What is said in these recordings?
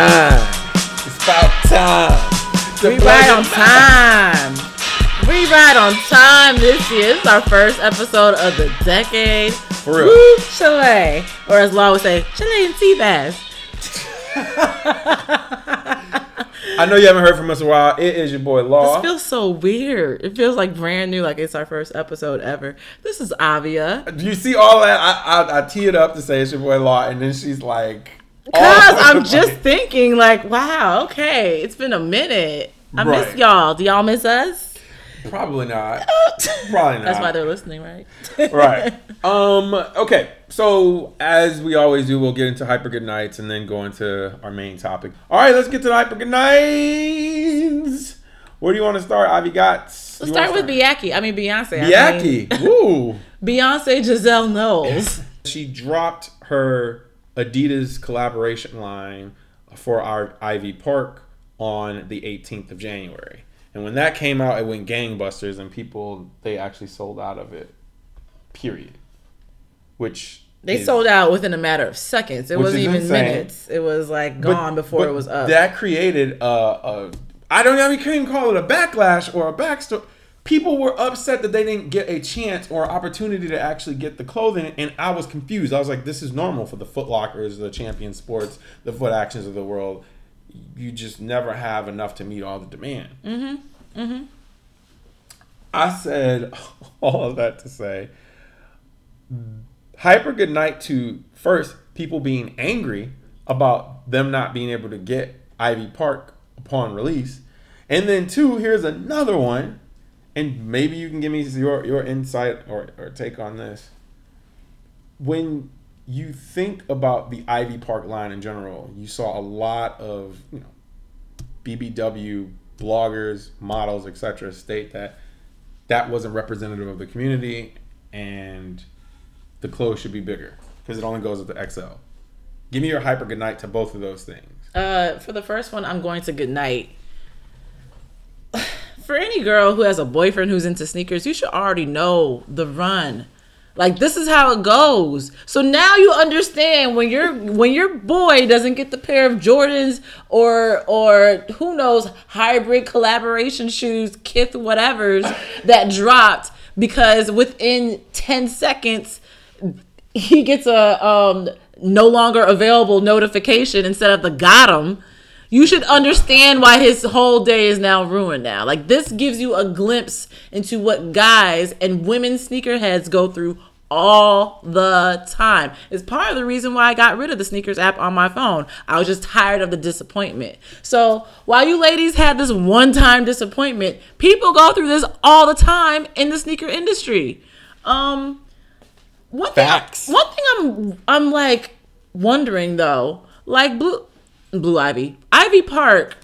59. It's about time. We ride on time. We right on time this year. This is our first episode of the decade. For real. Woo, Chile. Or as Law would say, Chile and sea bass. I know you haven't heard from us in a while. It is your boy Law. This feels so weird. It feels like brand new, like it's our first episode ever. This is Avia. Do you see all that? I, I I tee it up to say it's your boy Law, and then she's like, Cause I'm just thinking, like, wow, okay, it's been a minute. I miss y'all. Do y'all miss us? probably not. Probably not. That's why they're listening, right? right. Um. Okay. So as we always do, we'll get into hyper good nights and then go into our main topic. All right. Let's get to the hyper good nights. Where do you want to start? Ivy got. Let's start with Biaki. I mean Beyonce. I mean, Biaki. Woo. Beyonce Giselle Knowles. She dropped her Adidas collaboration line for our Ivy Park on the 18th of January. And when that came out, it went gangbusters, and people they actually sold out of it. Period. Which They is- sold out within a matter of seconds. It wasn't even insane. minutes. It was like but- gone before but it was up. That created a, a I don't know. You can't even call it a backlash or a backstory. People were upset that they didn't get a chance or opportunity to actually get the clothing, and I was confused. I was like, "This is normal for the Foot Lockers, the Champion Sports, the Foot Actions of the world. You just never have enough to meet all the demand." Mm-hmm. Mm-hmm. I said all of that to say, hyper good night to first people being angry about them not being able to get Ivy Park upon release, and then two, here's another one, and maybe you can give me your your insight or, or take on this. When you think about the Ivy Park line in general, you saw a lot of you know BBW bloggers, models, etc. state that that wasn't representative of the community and the clothes should be bigger because it only goes with the XL. Give me your hyper good night to both of those things. Uh, for the first one, I'm going to good night. For any girl who has a boyfriend who's into sneakers, you should already know the run. Like this is how it goes. So now you understand when your when your boy doesn't get the pair of Jordans or or who knows hybrid collaboration shoes, Kith whatever's that dropped because within 10 seconds he gets a um no longer available notification instead of the got him you should understand why his whole day is now ruined now. Like this gives you a glimpse into what guys and women sneakerheads go through all the time. It's part of the reason why i got rid of the sneakers app on my phone. I was just tired of the disappointment. So while you ladies had this one time disappointment people go through this all the time in the sneaker industry. Um one thing, one thing I'm I'm like wondering though, like Blue Blue Ivy, Ivy Park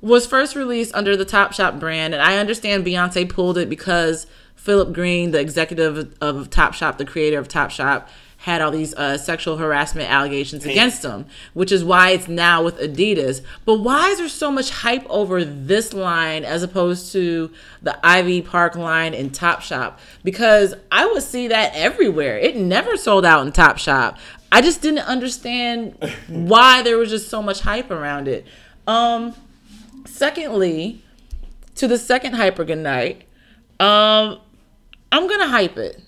was first released under the Topshop brand, and I understand Beyonce pulled it because Philip Green, the executive of Topshop, the creator of Topshop, had all these uh, sexual harassment allegations against him, which is why it's now with Adidas. But why is there so much hype over this line as opposed to the Ivy Park line in Topshop? Because I would see that everywhere. It never sold out in Topshop. I just didn't understand why there was just so much hype around it. Um, secondly, to the second hyper good night, um, I'm gonna hype it.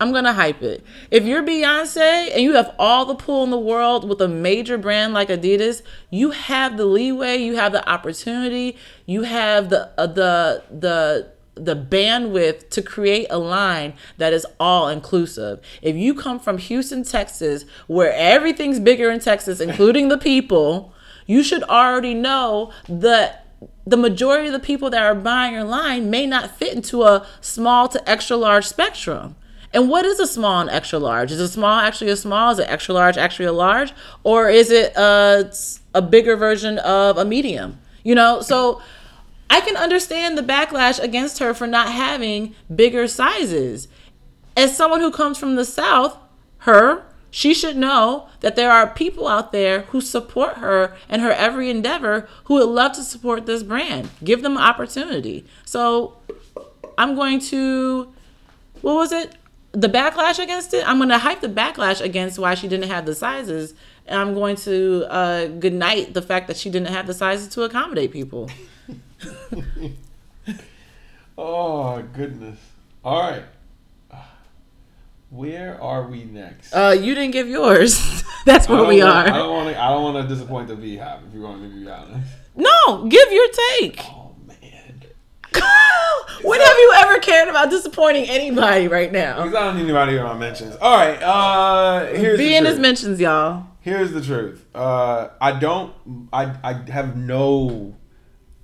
I'm gonna hype it. If you're Beyonce and you have all the pull in the world with a major brand like Adidas, you have the leeway, you have the opportunity, you have the uh, the the the bandwidth to create a line that is all inclusive. If you come from Houston, Texas, where everything's bigger in Texas, including the people, you should already know that the majority of the people that are buying your line may not fit into a small to extra large spectrum. And what is a small and extra large? Is a small actually a small? Is an extra large actually a large? Or is it a, a bigger version of a medium? You know, so I can understand the backlash against her for not having bigger sizes. As someone who comes from the South, her, she should know that there are people out there who support her and her every endeavor who would love to support this brand. Give them an opportunity. So I'm going to, what was it? The backlash against it. I'm gonna hype the backlash against why she didn't have the sizes, and I'm going to uh, good night the fact that she didn't have the sizes to accommodate people. oh goodness! All right, where are we next? Uh, you didn't give yours. That's where we want- are. I don't want to. I don't want to disappoint the BeyHive. If you're going to be honest. No, give your take. Oh. When have you ever cared about disappointing anybody right now? Because I don't need anybody in my mentions. All right. Uh, here's Be the in his mentions, y'all. Here's the truth. Uh, I don't. I I have no.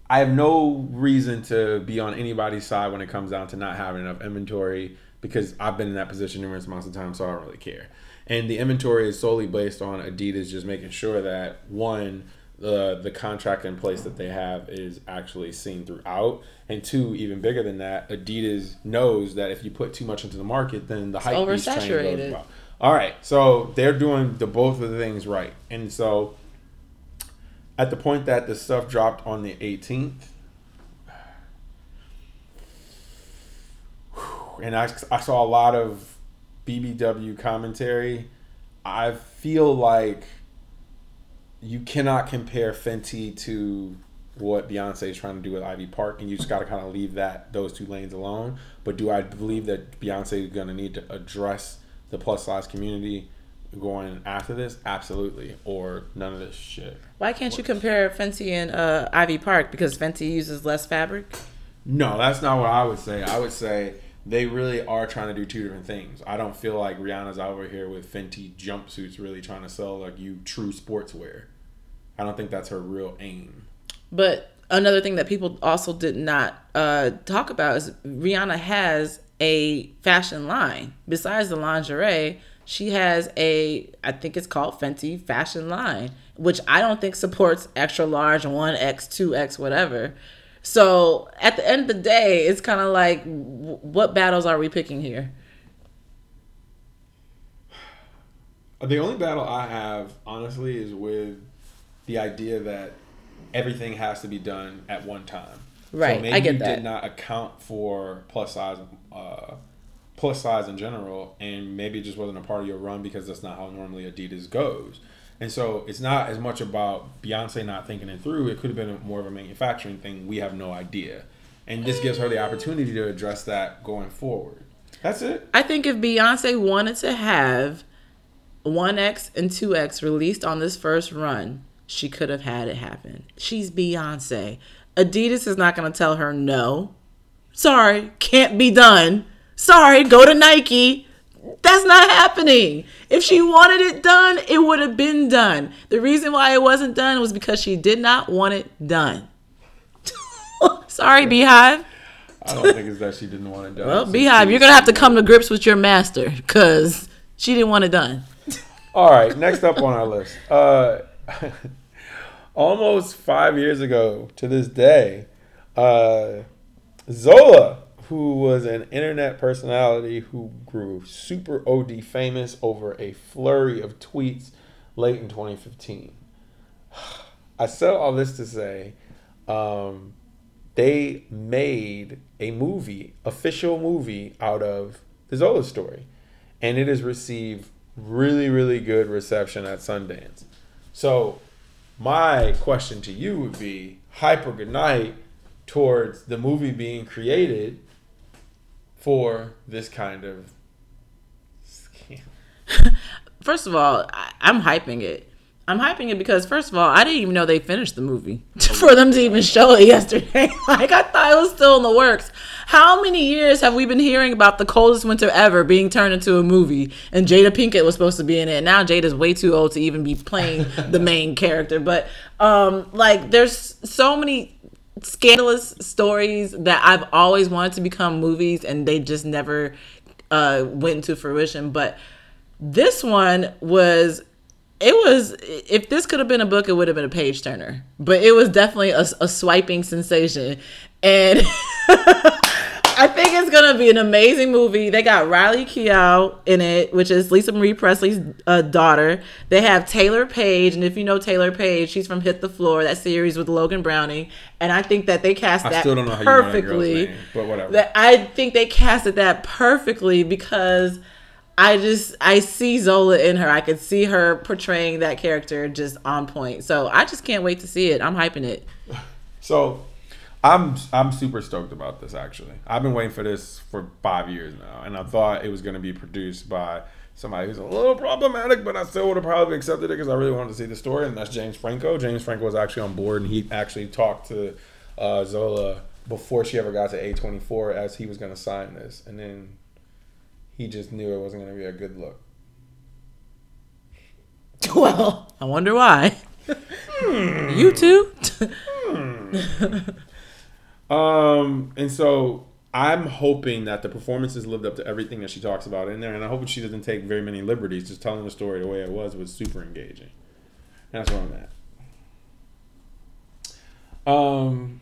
I have no reason to be on anybody's side when it comes down to not having enough inventory because I've been in that position numerous amounts of times, so I don't really care. And the inventory is solely based on Adidas just making sure that one, the the contract in place that they have is actually seen throughout, and two, even bigger than that, Adidas knows that if you put too much into the market, then the hype beast train goes. All right, so they're doing the both of the things right, and so at the point that the stuff dropped on the 18th, and I, I saw a lot of BBW commentary. I feel like you cannot compare Fenty to what Beyonce is trying to do with Ivy Park, and you just got to kind of leave that those two lanes alone. But do I believe that Beyonce is going to need to address the plus size community going after this? Absolutely, or none of this shit. Why can't you compare Fenty and uh, Ivy Park because Fenty uses less fabric? No, that's not what I would say. I would say they really are trying to do two different things. I don't feel like Rihanna's over here with Fenty jumpsuits really trying to sell like you true sportswear. I don't think that's her real aim. But another thing that people also did not uh, talk about is Rihanna has a fashion line. Besides the lingerie, she has a, I think it's called Fenty fashion line, which I don't think supports extra large, 1X, 2X, whatever. So at the end of the day, it's kind of like, what battles are we picking here? The only battle I have, honestly, is with the idea that everything has to be done at one time. Right, So maybe I get you that. did not account for plus size, uh, plus size in general, and maybe it just wasn't a part of your run because that's not how normally Adidas goes. And so it's not as much about Beyonce not thinking it through. It could have been more of a manufacturing thing. We have no idea, and this gives her the opportunity to address that going forward. That's it. I think if Beyonce wanted to have 1X and 2X released on this first run, she could have had it happen. She's Beyonce. Adidas is not going to tell her no. Sorry, can't be done. Sorry, go to Nike. That's not happening. If she wanted it done, it would have been done. The reason why it wasn't done was because she did not want it done. Sorry, BeyHive. I don't think it's that she didn't want it done. Well, BeyHive, you're gonna have to come to grips with your master because she didn't want it done. All right, next up on our list. Uh, almost five years ago to this day, uh, Zola, who was an internet personality who grew super OD famous over a flurry of tweets late in 2015. I said all this to say, um, they made a movie, official movie, out of the Zola story, and it has received really, really good reception at Sundance. So, my question to you would be hyper good night towards the movie being created for this kind of scam. First of all, I, I'm hyping it. I'm hyping it because first of all, I didn't even know they finished the movie for them to even show it yesterday. like I thought it was still in the works. How many years have we been hearing about the coldest winter ever being turned into a movie? And Jada Pinkett was supposed to be in it. And now Jada's way too old to even be playing the main character. But um, like, there's so many scandalous stories that I've always wanted to become movies, and they just never uh, went into fruition. But this one was it was if this could have been a book it would have been a page turner but it was definitely a, a swiping sensation and I think it's gonna be an amazing movie. They got Riley Keough in it, which is Lisa Marie Presley's uh, daughter. They have Taylour Paige, and if you know Taylour Paige, she's from Hit the Floor, that series with Logan Browning. And I think that they cast I that still don't know how you know that perfectly. name, but whatever. That I think they casted that perfectly because I just I see Zola in her. I could see her portraying that character just on point. So I just can't wait to see it. I'm hyping it. So, I'm I'm super stoked about this. Actually, I've been waiting for this for five years now, and I thought it was going to be produced by somebody who's a little problematic, but I still would have probably accepted it because I really wanted to see the story, and that's James Franco. James Franco was actually on board, and he actually talked to uh, Zola before she ever got to A24 as he was going to sign this, and then he just knew it wasn't going to be a good look. Well, I wonder why. you too? Um, and so I'm hoping that the performances lived up to everything that she talks about in there, and I hope she doesn't take very many liberties. Just telling the story the way it was was super engaging. And that's where I'm at. Um,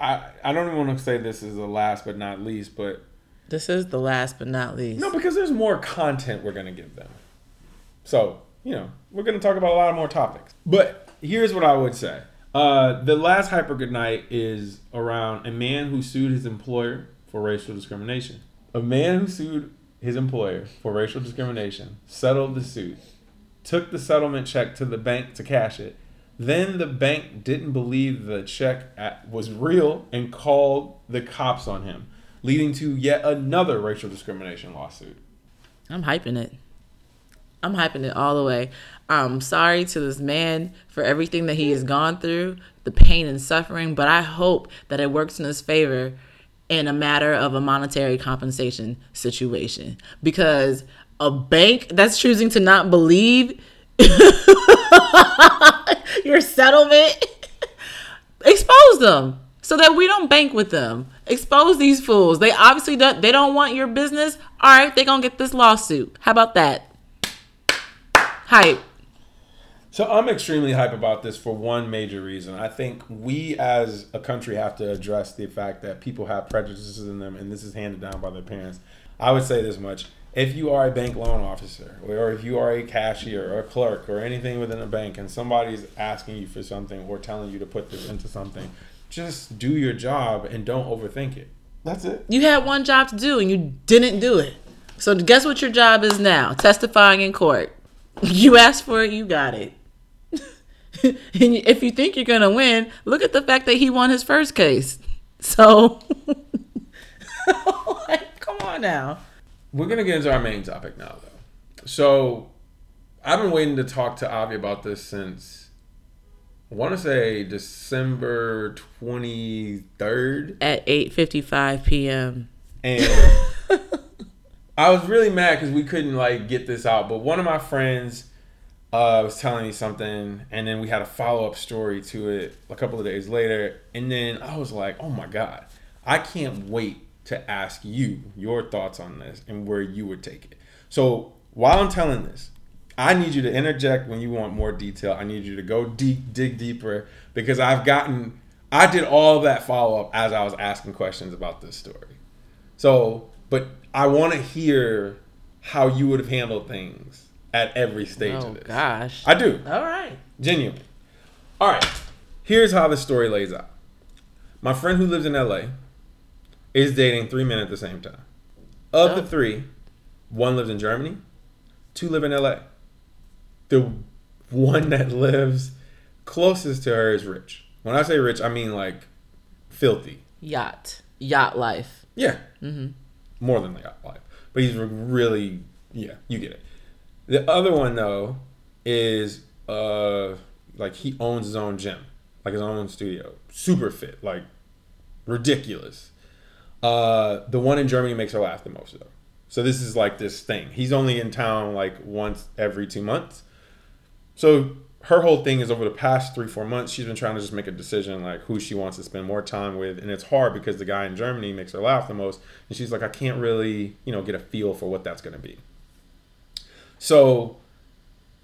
I I don't even want to say this is the last but not least, but this is the last but not least. no, because there's more content we're gonna give them. So you know we're gonna talk about a lot more topics. But here's what I would say. Uh, the last hyper good night is around a man who sued his employer for racial discrimination. A man who sued his employer for racial discrimination settled the suit, took the settlement check to the bank to cash it. Then the bank didn't believe the check was real and called the cops on him, leading to yet another racial discrimination lawsuit. I'm hyping it. I'm hyping it all the way. I'm sorry to this man for everything that he has gone through, the pain and suffering, but I hope that it works in his favor in a matter of a monetary compensation situation. Because a bank that's choosing to not believe your settlement, expose them so that we don't bank with them. Expose these fools. They obviously don't, they don't want your business. All right, they're going to get this lawsuit. How about that? Hype. So I'm extremely hype about this for one major reason. I think we as a country have to address the fact that people have prejudices in them and this is handed down by their parents. I would say this much. If you are a bank loan officer or if you are a cashier or a clerk or anything within a bank and somebody's asking you for something or telling you to put this into something, just do your job and don't overthink it. That's it. You had one job to do and you didn't do it. So guess what your job is now? Testifying in court. You asked for it, you got it. and if you think you're going to win, look at the fact that he won his first case. So, like, come on now. We're gonna get into our main topic now, though. So, I've been waiting to talk to Avi about this since I want to say December twenty third, At 8:55 p.m. and I was really mad because we couldn't like get this out. But one of my friends uh, was telling me something, and then we had a follow up story to it a couple of days later, and then I was like, oh my god, I can't wait to ask you your thoughts on this and where you would take it. So while I'm telling this, I need you to interject when you want more detail. I need you to go deep, dig deeper, because I've gotten, I did all that follow up as I was asking questions about this story. So, but I want to hear how you would have handled things at every stage Oh of this. gosh. I do. All right. Genuinely. All right. Here's how the story lays out. My friend who lives in LA is dating three men at the same time. Of the Oh. three, one lives in Germany, two live in LA. The one that lives closest to her is rich. When I say rich, I mean like filthy. Yacht. Yacht life. Yeah. Mm-hmm. More than yacht life. But he's really, yeah, you get it. The other one though is uh like he owns his own gym, like his own studio, super fit, like ridiculous. Uh, the one in Germany makes her laugh the most though. So this is like this thing. He's only in town like once every two months. So her whole thing is over the past three, four months, she's been trying to just make a decision like who she wants to spend more time with. And it's hard because the guy in Germany makes her laugh the most. And she's like, I can't really, you know, get a feel for what that's going to be. So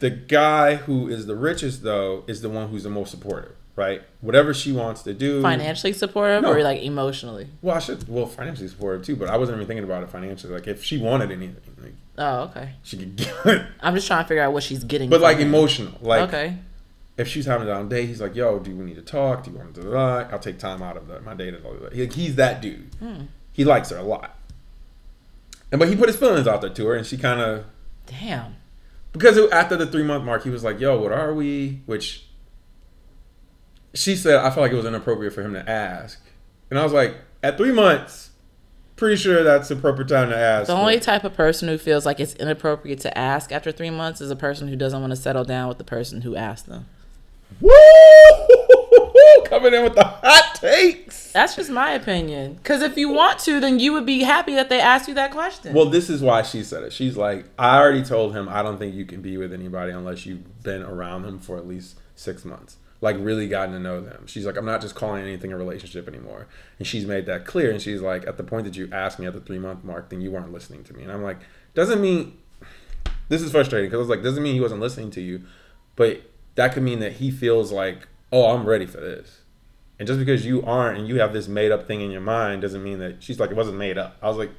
the guy who is the richest, though, is the one who's the most supportive. right? Whatever she wants to do. Financially supportive No. or like emotionally? Well, I should well financially supportive too, but I wasn't even thinking about it financially. Like if she wanted anything, like Oh, okay. she could get. I'm just trying to figure out what she's getting. But like him. emotional, like okay. if she's having a down day, he's like, "Yo, do we need to talk? Do you want to?" do that? I'll take time out of the, my day to do that. He, he's that dude. Hmm. He likes her a lot, and but he put his feelings out there to her, and she kind of Damn. because it- after the three month mark, he was like, "Yo, what are we?" Which she said, I felt like it was inappropriate for him to ask, and I was like, at three months, pretty sure that's the proper time to ask. The only type of person who feels like it's inappropriate to ask after three months is a person who doesn't want to settle down with the person who asked them. Woo! Coming in with the hot takes. That's just my opinion. Because if you want to, then you would be happy that they asked you that question. Well, this is why she said it. She's like, I already told him I don't think you can be with anybody unless you've been around him for at least six months. Like really gotten to know them. She's like, I'm not just calling anything a relationship anymore. And she's made that clear. And she's like, at the point that you asked me at the three month mark, then you weren't listening to me. And I'm like, doesn't mean this is frustrating because I was like, doesn't mean he wasn't listening to you, but that could mean that he feels like, oh, I'm ready for this. And just because you aren't and you have this made up thing in your mind doesn't mean that she's like, it wasn't made up. I was like,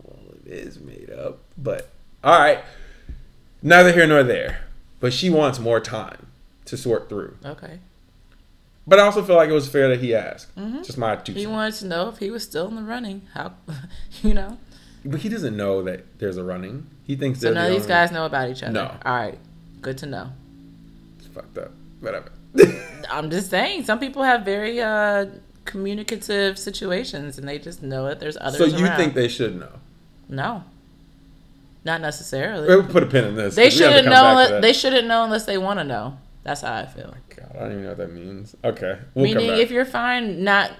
well, it is made up, but all right. Neither here nor there. But she wants more time to sort through. okay. But I also feel like it was fair that he asked. Just my two He cents. wanted to know if he was still in the running. How, you know? But he doesn't know that there's a running. He thinks So none the of these guys know about each other. No. All right. Good to know. It's fucked up. Whatever. I'm just saying, some people have very uh, communicative situations and they just know that there's others so you around. think they should know? No. Not necessarily. We'll put a pin in this. They 'cause we have to shouldn't know. back to Unless, that. they shouldn't know unless they want to know. That's how I feel. God, I don't even know what that means. Okay. We'll Meaning, if you're fine not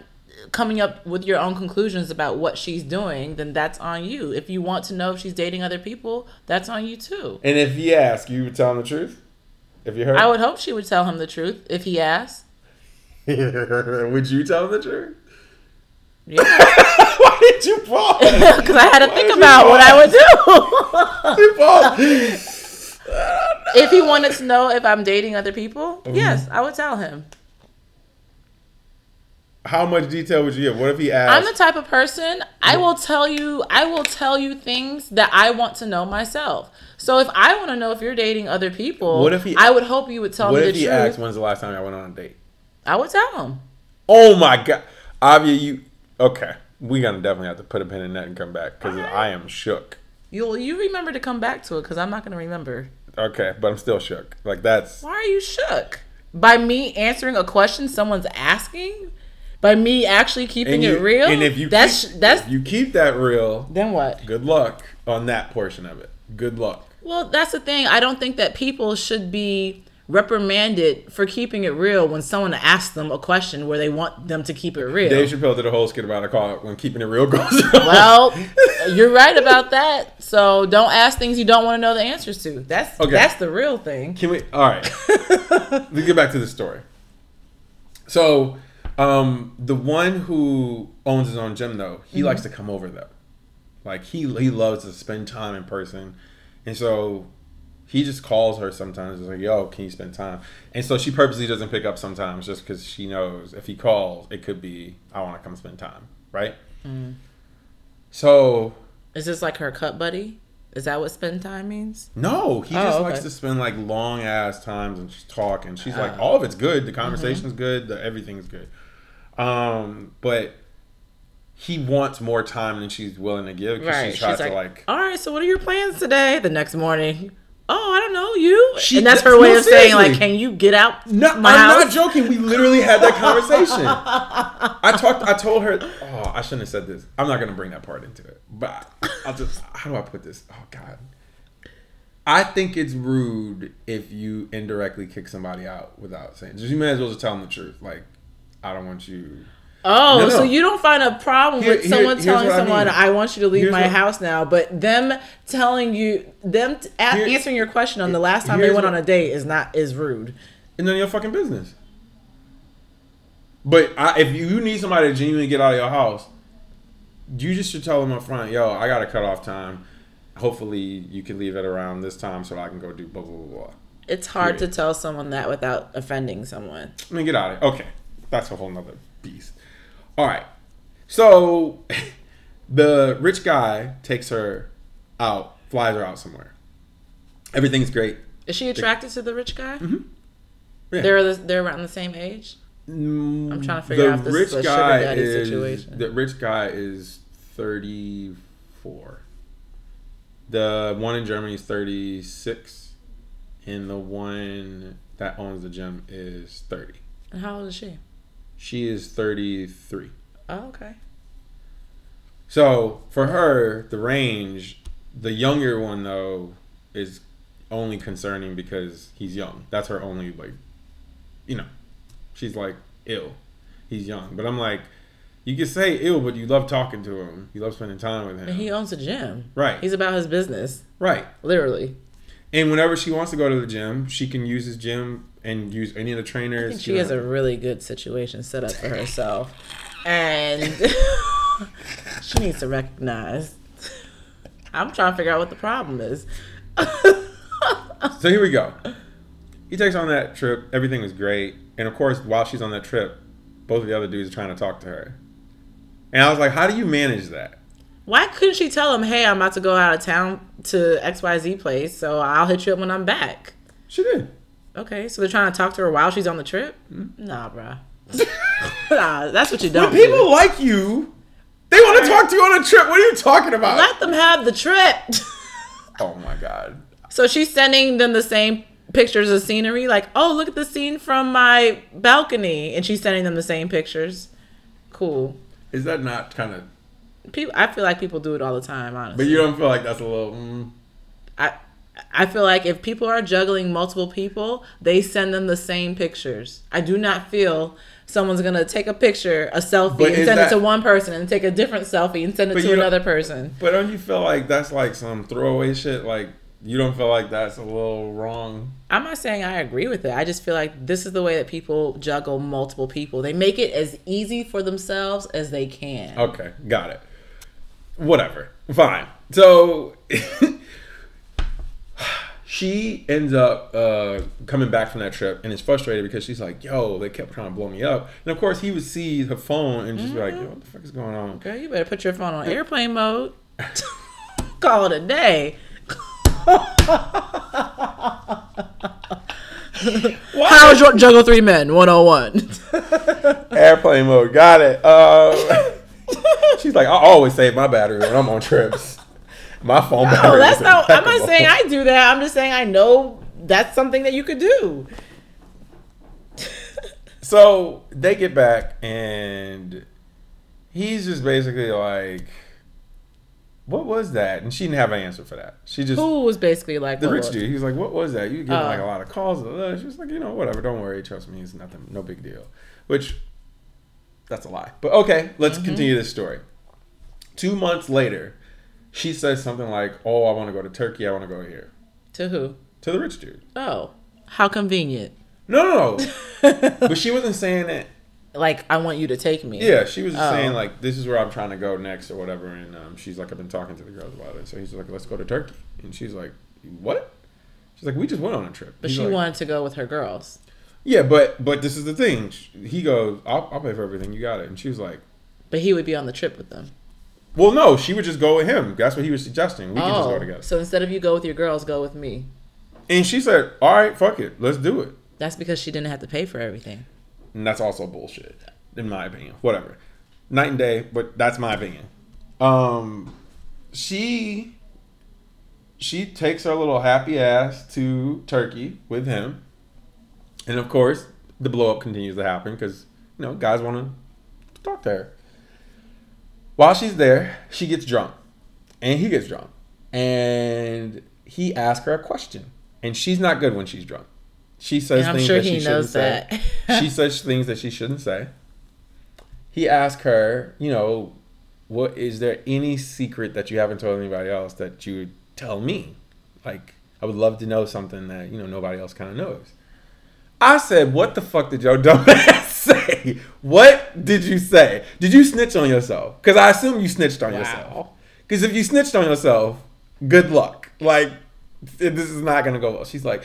coming up with your own conclusions about what she's doing, then that's on you. If you want to know if she's dating other people, that's on you too. and if he asks, you would tell him the truth? If you heard? I would hope she would tell him the truth if he asked. would you tell him the truth? Yeah, Why did you pause? because I had to Why think about what I would do. you pause. If he wanted to know if I'm dating other people, Mm-hmm. yes, I would tell him. How much detail would you give? What if he asked? I'm the type of person I will tell you I will tell you things that I want to know myself. So if I want to know if you're dating other people, What if he- I would hope you would tell me the truth. what if he asked, "When's the last time I went on a date?" I would tell him. Oh my god, Avia, you okay? We gonna definitely have to put a pin in that and come back because I am shook. You'll you remember to come back to it because I'm not gonna remember. Okay, but I'm still shook. Like that's Why are you shook? By me answering a question someone's asking? By me actually keeping you- it real? And if you that's keep, that's if you keep that real, then what? good luck on that portion of it. Good luck. Well, that's the thing. I don't think that people should be reprimanded for keeping it real when someone asks them a question where they want them to keep it real. Dave Chappelle did a whole skit about it called "When Keeping It Real Goes." Well, you're right about that. So don't ask things you don't want to know the answers to. That's Okay. that's the real thing. Can we? All right. Let's get back to the story. So, um, the one who owns his own gym, though, he likes to come over though. Like he he loves to spend time in person, and so he just calls her sometimes. He's like, "Yo, can you spend time?" And so she purposely doesn't pick up sometimes, just because she knows if he calls, it could be, "I want to come spend time," right? So Is this like her cut buddy? Is that what spend time means? No, he Oh, just okay. likes to spend like long ass times and just talk. And she's like, Oh. all of it's good. The conversation's good. The everything's good. Um, but he wants more time than she's willing to give because Right. she tries She's like, to like. all right, so what are your plans today? The next morning. Oh, I don't know you. She- and that's her no, way of saying seriously. like, can you get out No, I'm house? not joking. We literally had that conversation. I talked. I told her. Oh, I shouldn't have said this. I'm not gonna bring that part into it. But I'll just. How do I put this? Oh God. I think it's rude if you indirectly kick somebody out without saying. Just you may as well just tell them the truth. Like, I don't want you. Oh, No, no. so you don't find a problem Here- with someone here's telling what I someone, mean. I, want you to leave Here's my what- house now, but them telling you, them t- a- Here- answering your question on the last time they went what- on a date is not is rude. It's none of your fucking business. But I, if you need somebody to genuinely get out of your house, you just should tell them up front, yo, I got to cut off time. Hopefully, you can leave it around this time so I can go do blah blah blah. blah. It's hard Period. to tell someone that without offending someone. I mean, get out of it. Okay, that's a whole nother beast. All right, so the rich guy takes her out, flies her out somewhere. Everything's great. Is she attracted to the rich guy? Mm-hmm. Yeah. They're the, they're around the same age. I'm trying to figure out if this is a sugar daddy situation. The rich guy is 34. The one in Germany is 36, and the one that owns the gym is 30. And how old is she? She is 33. Oh, okay. So for her, the range, the younger one though, is only concerning because he's young. That's her only like, you know, she's like ill. He's young, but I'm like, you can say ill, but you love talking to him. You love spending time with him. And he owns a gym. Right. He's about his business, right. literally. And whenever she wants to go to the gym, she can use his gym and use any of the trainers. I think you she has know. a really good situation set up for herself. And she needs to recognize. I'm trying to figure out what the problem is. So here we go. He takes on that trip. Everything was great. And of course, while she's on that trip, both of the other dudes are trying to talk to her. And I was like, how do you manage that? Why couldn't she tell him, hey, I'm about to go out of town to XYZ place, so I'll hit you up when I'm back? She did. Okay, so they're trying to talk to her while she's on the trip? Nah, bruh. nah, that's what you don't When people do. like you, they want to talk to you on a trip. What are you talking about? Let them have the trip. Oh my god. so she's sending them the same pictures of scenery, like, oh, look at the scene from my balcony. And she's sending them the same pictures. Cool. Is that not kind of? People, I feel like people do it all the time, honestly. But you don't feel like that's a little. Mm, I I feel like if people are juggling multiple people, they send them the same pictures. I do not feel someone's gonna take a picture, a selfie, But and send that- it to one person, and take a different selfie and send it to another person. but don't you feel like that's like some throwaway shit? Like you don't feel like that's a little wrong? I'm not saying I agree with it. I just feel like this is the way that people juggle multiple people. They make it as easy for themselves as they can. Okay, got it. Whatever. Fine. So she ends up uh, coming back from that trip and is frustrated because she's like, "Yo, they kept trying to blow me up." And of course, he would see her phone and just be like, "Yo, what the fuck is going on?" Girl, you better put your phone on airplane mode. Call it a day. How's your juggle three men 101? Airplane mode. Got it. Uh, she's like, "I always save my battery when I'm on trips. My phone battery." No, that's not. I'm not saying I do that. I'm just saying I know that's something that you could do. So they get back and he's just basically like, "What was that?" And she didn't have an answer for that. She just Who was basically like the rich was- dude. He was like, "What was that?" You get Oh. like a lot of calls. Uh, She was like, "You know, whatever. Don't worry. Trust me. It's nothing. No big deal." Which that's a lie. But okay, let's Mm-hmm. continue this story. Two months later, she says something like, "Oh, I want to go to Turkey. I want to go here." To who? To the rich dude. Oh, how convenient. No, no, no. but she wasn't saying it. Like I want you to take me. Yeah, she was just Oh. saying like this is where I'm trying to go next or whatever, and um, she's like I've been talking to the girls about it. So he's like, let's go to Turkey, and she's like, what? She's like, we just went on a trip. But He's she like, wanted to go with her girls. Yeah, but but this is the thing. He goes, I'll, I'll pay for everything. You got it. And she was like, But he would be on the trip with them. Well, no, she would just go with him. That's what he was suggesting. We can just go oh, together. so instead of you go with your girls, go with me. And she said, all right, fuck it, let's do it. That's because she didn't have to pay for everything. And that's also bullshit, in my opinion. Whatever. Night and day, but that's my opinion. Um she she takes her little happy ass to Turkey with him. And of course, the blow up continues to happen because, you know, guys want to talk to her. While she's there, she gets drunk. And he gets drunk. And he asks her a question. And she's not good when she's drunk. She says And I'm things sure that she he shouldn't knows say she says things that she shouldn't say. He asks her, you know, what is there any secret that you haven't told anybody else that you would tell me? Like, I would love to know something that, you know, nobody else kind of knows. I said, what the fuck did your dumb ass say? What did you say? Did you snitch on yourself? Because I assume you snitched on yourself. Because if you snitched on yourself, good luck. Like, this is not going to go well. She's like,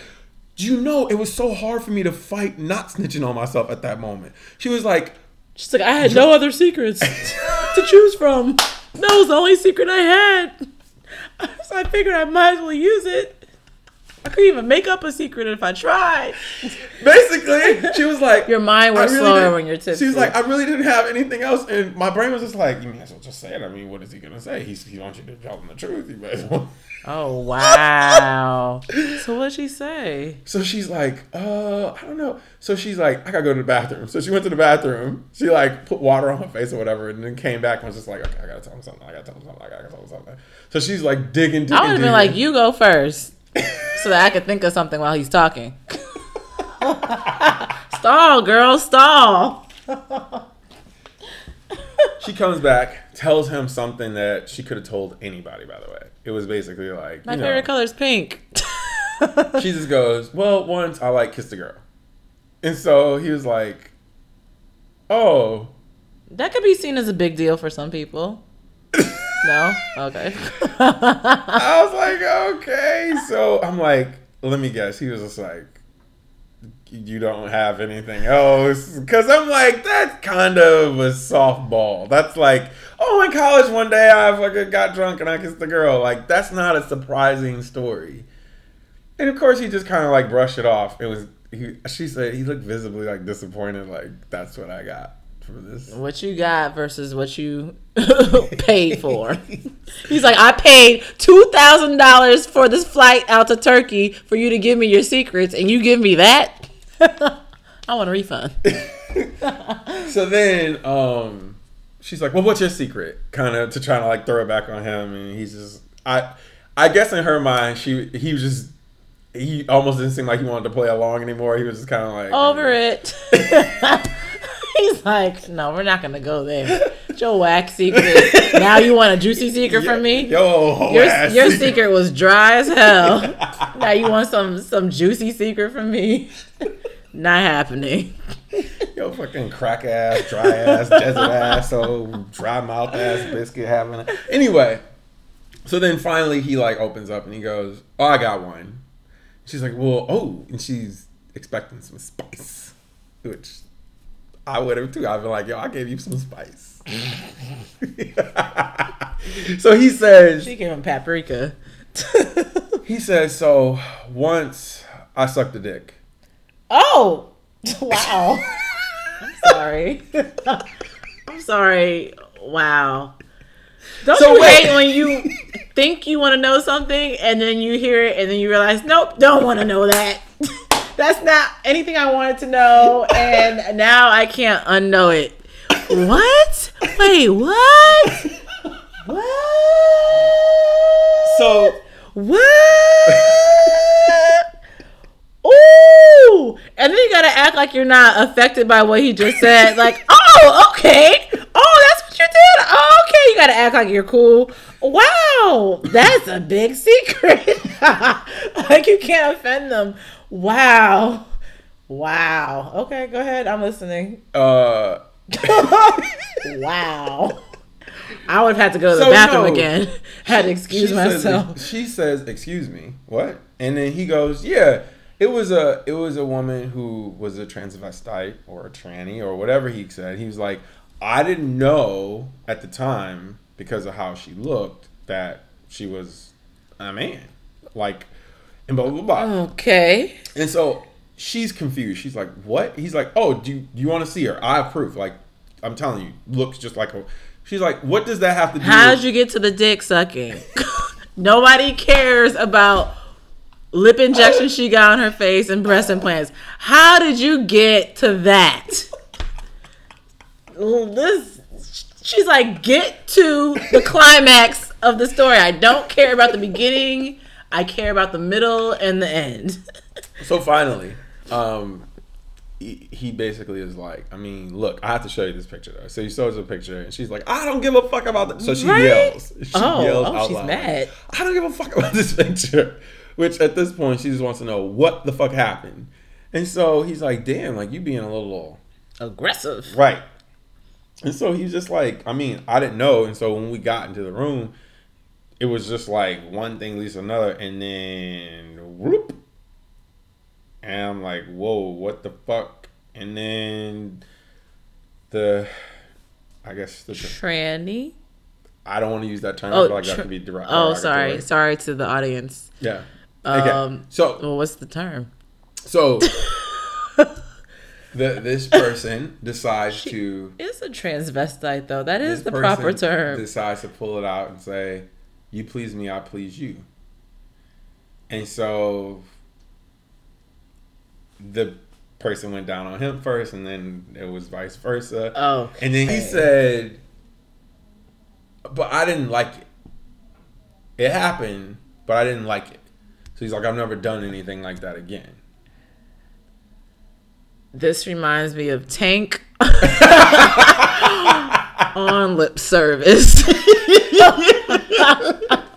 Do you know it was so hard for me to fight not snitching on myself at that moment? She was like, She's like, I had no other secrets to choose from. That was the only secret I had. So I figured I might as well use it. I couldn't even make up a secret if I tried. basically, she was like, Your mind I works really slower didn't- when you're tipsy. She was like, I really didn't have anything else, and my brain was just like, you may as well just say it. I mean, what is he gonna say? He's, he wants you to tell him the truth. You may as well. oh wow. so what did she say? So she's like, uh, I don't know. So she's like, I gotta go to the bathroom. So she went to the bathroom. She like put water on her face or whatever, and then came back and was just like, okay, I gotta tell him something. I gotta tell him something. I gotta tell him something. So she's like digging, digging. I would have been digging. like, you go first, so that I could think of something while he's talking. stall, girl, stall. She comes back, tells him something that she could have told anybody. By the way, it was basically like, My you know, favorite color is pink. she just goes, Well, once I like kissed a girl. And so he was like, Oh. that could be seen as a big deal for some people. No, okay. I was like, Okay. So I'm like, Let me guess. He was just like, You don't have anything else? Because I'm like, That's kind of a softball. That's like, Oh, in college one day I fucking got drunk and I kissed a girl. Like, that's not a surprising story. And of course, he just kind of like brushed it off. It was, he, she said, he looked visibly like disappointed. Like, that's what I got for this. what you got versus what you paid for. He's like, I paid two thousand dollars for this flight out to Turkey for you to give me your secrets, and you give me that. I want a refund. So then, um, she's like, "Well, what's your secret?" Kind of to try to like throw it back on him, and he's just, I, I guess in her mind, she, he was just, he almost didn't seem like he wanted to play along anymore. He was just kind of like Over it. He's like, no, we're not gonna go there. It's Your whack secret. Now you want a juicy secret from me? Yo, Your, your secret was dry as hell. now you want some some juicy secret from me? Not happening. Yo, fucking crack ass, dry ass, desert ass, so dry mouth ass biscuit having it. Anyway, so then finally he like opens up and he goes, "Oh, I got one." She's like, "Well, oh," and she's expecting some spice, which I would have too. I'd be like, "Yo, I gave you some spice." so he says, She gave him paprika. he says, so once I sucked a dick. oh, wow. I'm sorry. I'm sorry. Wow. Don't So you wait. hate when you think you want to know something and then you hear it and then you realize, nope, don't want to know that. That's not anything I wanted to know, and now I can't unknow it. What? Wait, what? What? So What? Ooh! And then you gotta act like you're not affected by what he just said. Like, oh, okay. Oh, that's what you did. Oh, okay. You gotta act like you're cool. Wow, that's a big secret. like you can't offend them. Wow. Wow. Okay, go ahead. I'm listening. uh Wow. I would have had to go to the bathroom no. again. Had to excuse she myself. Says, she says, "Excuse me, what?" And then he goes, "Yeah, it was a it was a woman who was a transvestite or a tranny or whatever he said." He was like, "I didn't know at the time because of how she looked that she was a man." Like, and blah blah blah. Okay. And so she's confused. She's like, "What?" He's like, "Oh, do you, do you want to see her? I approve." Like, I'm telling you, looks just like her." She's like, "What does that have to do?" How'd with you get to the dick sucking? Nobody cares about lip injections she got on her face and breast implants. How did you get to that? This she's like, get to the climax of the story. I don't care about the beginning. I care about the middle and the end. So finally, um, he, basically is like, I mean, look, I have to show you this picture though. So he shows her a picture, and she's like, I don't give a fuck about that. So she Right? yells. She Oh, yells oh, out she's loud, mad. I don't give a fuck about this picture. Which at this point, she just wants to know what the fuck happened. And so he's like, damn, like you being a little Aggressive. right. And so he's just like, I mean, I didn't know. And so when we got into the room, it was just like one thing leads to another, and then whoop, and I'm like, whoa, what the fuck? And then the, I guess the, Tranny. I don't want to use that term. I Oh, feel like that could be. Oh, sorry. Sorry to the audience. Yeah. Okay. Um, so Well, what's the term? so the this person decides to It's a transvestite, though. That is the proper term. Decides to pull it out and say, "You please me, I please you." And so the person went down on him first, and then it was vice versa. Oh, And then he said, "But I didn't like it. It happened, but I didn't like it." So he's like, "I've never done anything like that again." This reminds me of Tank on lip service.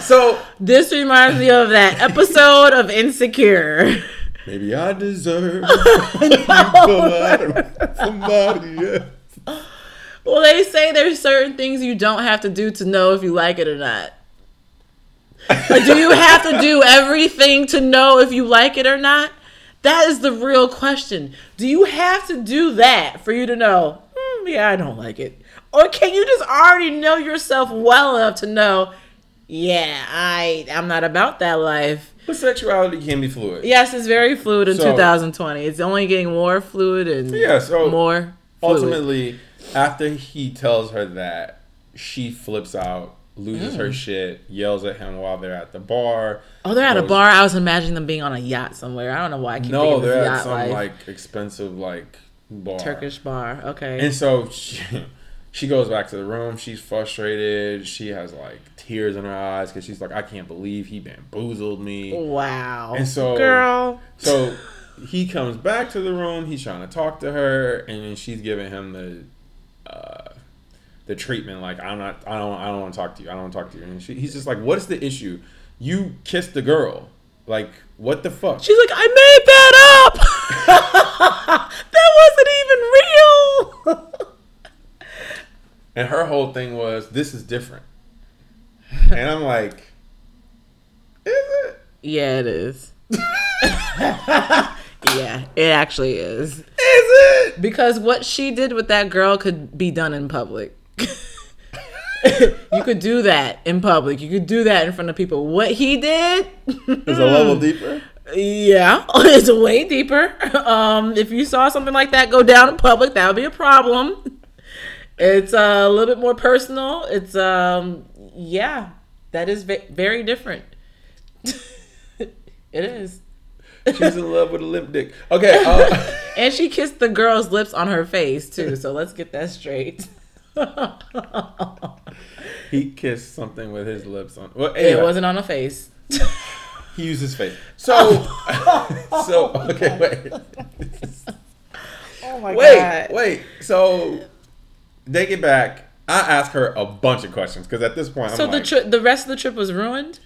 So this reminds me of that episode of Insecure. maybe I deserve you come out of somebody else. Well, they say there's certain things you don't have to do to know if you like it or not. Like, do you have to do everything to know if you like it or not? That is the real question. Do you have to do that for you to know, "Hmm, yeah, I don't like it? Or can you just already know yourself well enough to know, yeah, I I'm not about that life. But sexuality can be fluid. Yes, it's very fluid in So- 2020. It's only getting more fluid and Yeah, so more fluid. ultimately, after he tells her that, she flips out, loses Mm. her shit, yells at him while they're at the bar. Oh, they're at a bar. I was imagining them being on a yacht somewhere. I don't know why I keep No, they're at some life. like expensive like bar. Turkish bar. Okay. And so she, she goes back to the room. She's frustrated. She has like tears in her eyes because she's like, I can't believe he bamboozled me. wow. And so- girl. So he comes back to the room. He's trying to talk to her, and then she's giving him the uh, the treatment. Like I'm not. I don't. I don't want to talk to you. I don't want to talk to you. And she, he's just like, What is the issue? You kissed the girl. Like what the fuck? She's like, I made that up. that wasn't even real. And her whole thing was, This is different. And I'm like, Is it? yeah, it is. yeah, it actually is. Is it? Because what she did with that girl could be done in public. you could do that in public. You could do that in front of people. What he did Is a level deeper. Yeah, it's way deeper. Um, if you saw something like that go down in public, that would be a problem. It's uh, a little bit more personal. It's um, yeah, that is ve- very different. it is. She's in love with a limp dick. Okay. Uh, And she kissed the girl's lips on her face too. So let's get that straight. he kissed something with his lips on. Well, It wasn't on her face. He used his face. So, so okay, wait, Oh my god. wait, wait. So they get back. I ask her a bunch of questions because at this point, I'm So the like, tri- the rest of the trip was ruined.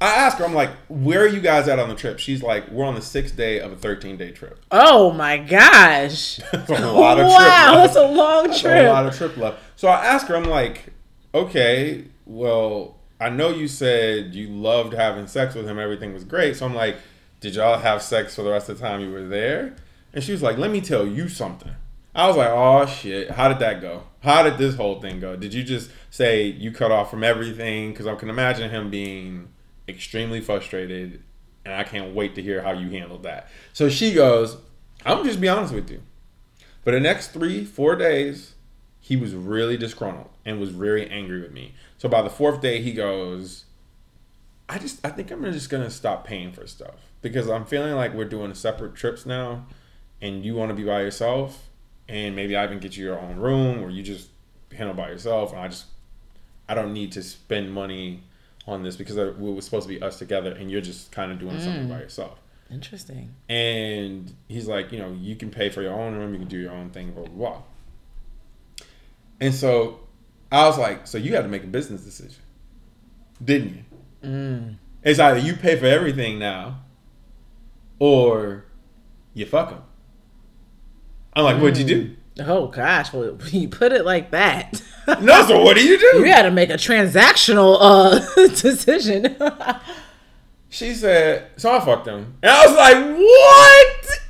I ask her, I'm like, where are you guys at on the trip? She's like, we're on the sixth day of a 13 day trip. Oh my gosh! That's a lot of wow, trip. that's a long That's trip. a lot of trip left. So I ask her, I'm like, okay, well, I know you said you loved having sex with him. Everything was great. So I'm like, did y'all have sex for the rest of the time you were there? And she was like, let me tell you something. I was like, oh shit, how did that go? How did this whole thing go? Did you just say you cut off from everything? Because I can imagine him being extremely frustrated, and I can't wait to hear how you handled that. So she goes, I'm just be honest with you. For the next three, four days, he was really disgruntled and was very angry with me. So by the fourth day, he goes, I just, I think I'm just gonna stop paying for stuff because I'm feeling like we're doing separate trips now, and you want to be by yourself, and maybe I even get you your own room, or you just handle by yourself, and I just, I don't need to spend money on this because it was supposed to be us together, and you're just kind of doing something by yourself. Interesting. And he's like, you know, you can pay for your own room, you can do your own thing, blah, blah, blah. And so I was like, so you had to make a business decision, didn't you? Mm. It's either you pay for everything now or you fuck him. I'm like, what'd you do? Oh gosh, well, you put it like that, No, so what do you do? you had to make a transactional uh decision. She said, so I fucked him. And I was like, what?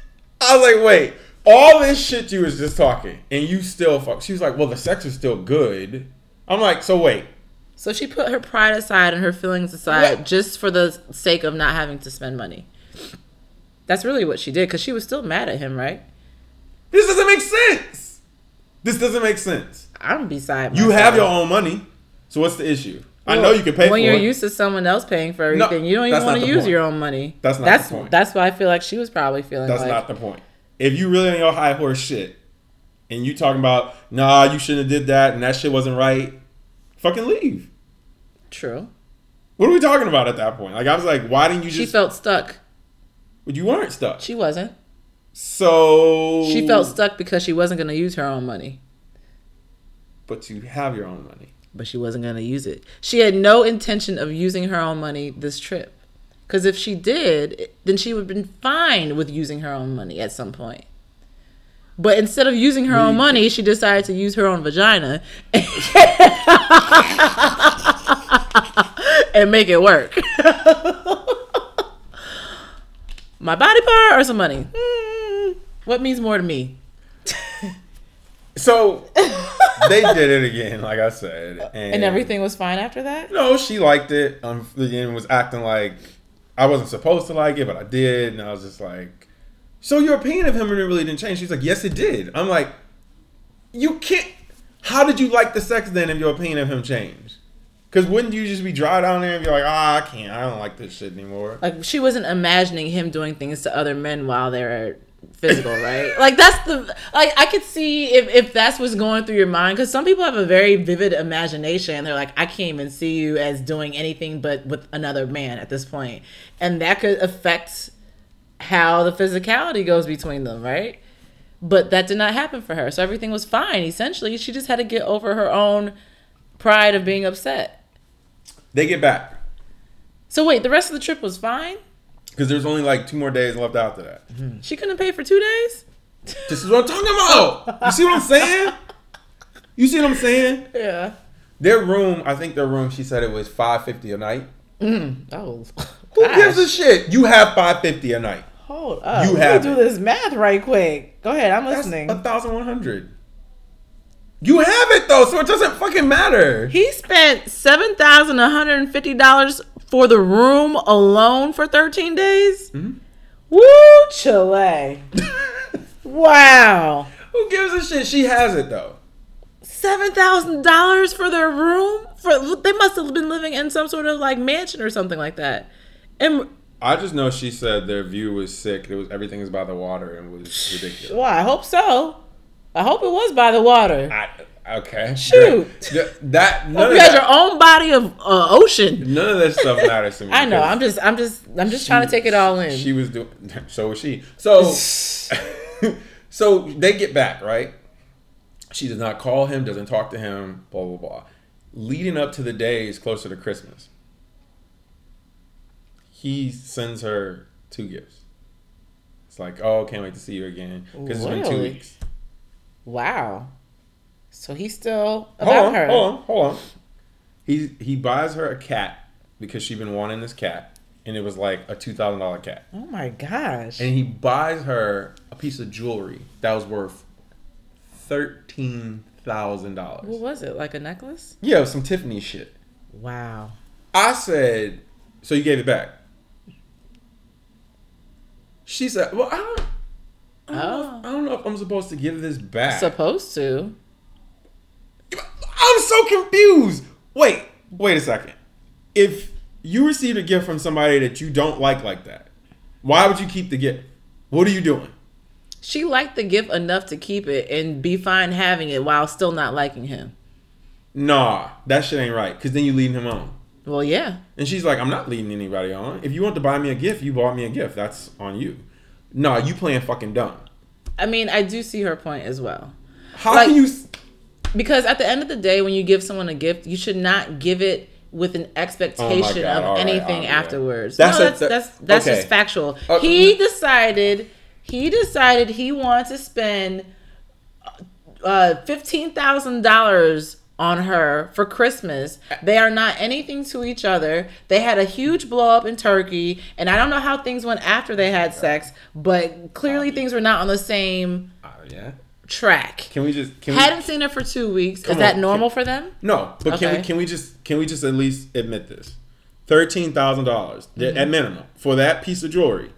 I was like, wait, all this shit you was just talking and you still fuck. She was like, well, the sex is still good. I'm like, so wait. So she put her pride aside and her feelings aside What? just for the sake of not having to spend money. That's really what she did because she was still mad at him, right? This doesn't make sense. This doesn't make sense. I'm beside You myself. have your own money. So what's the issue? I know you can pay when you're it. used to someone else paying for No, everything. you don't even want to use point. your own money. That's not that's the point. that's why I feel like she was probably feeling That's like not the point. If you really on your high horse shit and you talking about, nah, you shouldn't have did that and that shit wasn't right, fucking leave. true. What are we talking about at that point? Like I was like, why didn't you She felt stuck. But you weren't stuck. She wasn't. So She felt stuck because she wasn't going to use her own money. But you have your own money. but she wasn't going to use it. She had no intention of using her own money this trip. Because if she did, then she would have been fine with using her own money at some point. But instead of using her do own money, she decided to use her own vagina and make it work. My body part or some money? Hmm, what means more to me? So they did it again, like I said, and, And everything was fine after that? No, she liked it. Um, and was acting like I wasn't supposed to like it, but I did, and I was just like, "So your opinion of him really didn't change?" She's like, "Yes, it did." I'm like, "You can't. How did you like the sex then if your opinion of him changed? Because wouldn't you just be dry down there and be like, ah, I can't. I don't like this shit anymore." like she wasn't imagining him doing things to other men while they're physical, right? like that's the like I could see if if that's what's going through your mind because some people have a very vivid imagination. They're like, I can't even see you as doing anything but with another man at this point, and that could affect how the physicality goes between them, right? But that did not happen for her, so everything was fine. Essentially, she just had to get over her own pride of being upset. They get back So wait, the rest of the trip was fine. Because there's only like two more days left after that. Mm-hmm. She couldn't pay for two days. This is what I'm talking about. You see what I'm saying? You see what I'm saying? Yeah. Their room, I think their room. She said it was five fifty a night. Mm-hmm. Oh. Who gives a shit? You have five fifty a night. Hold up. You Let me have do it. this math right quick. Go ahead. I'm That's listening. a thousand one hundred. You have it though, so it doesn't fucking matter. he spent seven thousand one hundred and fifty dollars for the room alone for thirteen days. Mm-hmm. Woo, Chile! wow, Who gives a shit? She has it though. seven thousand dollars for their room. For they must have been living in some sort of like mansion or something like that. And I just know she said their view was sick. It was everything is by the water and was ridiculous. well, I hope so. I hope it was by the water. I, okay. Shoot. Th- That none you had that, your own body of uh, ocean. none of this stuff matters to me. I know. I'm just, I'm just, I'm just trying to take it all in. She was doing. So was she. So, so they get back right. She does not call him. Doesn't talk to him. Blah blah blah. Leading up to the days closer to Christmas, he sends her two gifts. It's like, oh, can't wait to see you again because it's been two weeks. wow. So he's still Hold about on, her. hold on, hold on. He he buys her a cat because she's been wanting this cat, and it was like a two thousand dollar cat. Oh my gosh. and he buys her a piece of jewelry that was worth thirteen thousand dollars. what was it? Like a necklace? Yeah, it was some Tiffany shit. Wow. I said, so you gave it back? She said, well, I don't, I don't, know, Oh. if, I don't know if I'm supposed to give this back. Supposed to. I'm so confused. Wait, wait a second. If you received a gift from somebody that you don't like like that, why would you keep the gift? What are you doing? She liked the gift enough to keep it and be fine having it while still not liking him. Nah, that shit ain't right. Cause then you leading him on. Well, yeah. And she's like, I'm not leading anybody on. If you want to buy me a gift, you bought me a gift. That's on you. Nah, you playing fucking dumb. I mean, I do see her point as well. How Like- can you? Because at the end of the day, when you give someone a gift, you should not give it with an expectation God, of all right, anything yeah. afterwards. That's no, a- that's that's that's okay. just factual. Uh, he decided he decided he wanted to spend uh, fifteen thousand dollars on her for Christmas. They are not anything to each other. They had a huge blow up in Turkey, and I don't know how things went after they had sex, but clearly things were not on the same Uh, yeah. Track. Can we just can Hadn't we, seen her for two weeks. Is that normal can- for them? No, but can we can we just can we just at least admit this? Thirteen thousand dollars Mm-hmm. at minimum for that piece of jewelry.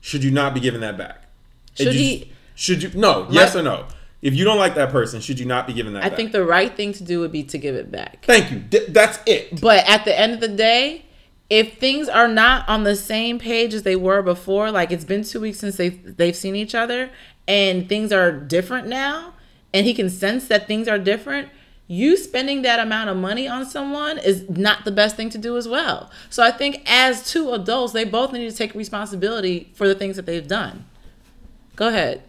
Should you not be giving that back? Should you- he- Should you? No. yes or no? If you don't like that person, should you not be giving that? I back? think the right thing to do would be to give it back. Thank you. Th- that's it. But at the end of the day, if things are not on the same page as they were before, like it's been two weeks since they've they've seen each other, and things are different now, and he can sense that things are different. You spending that amount of money on someone is not the best thing to do as well. So I think as two adults, they both need to take responsibility for the things that they've done. Go ahead.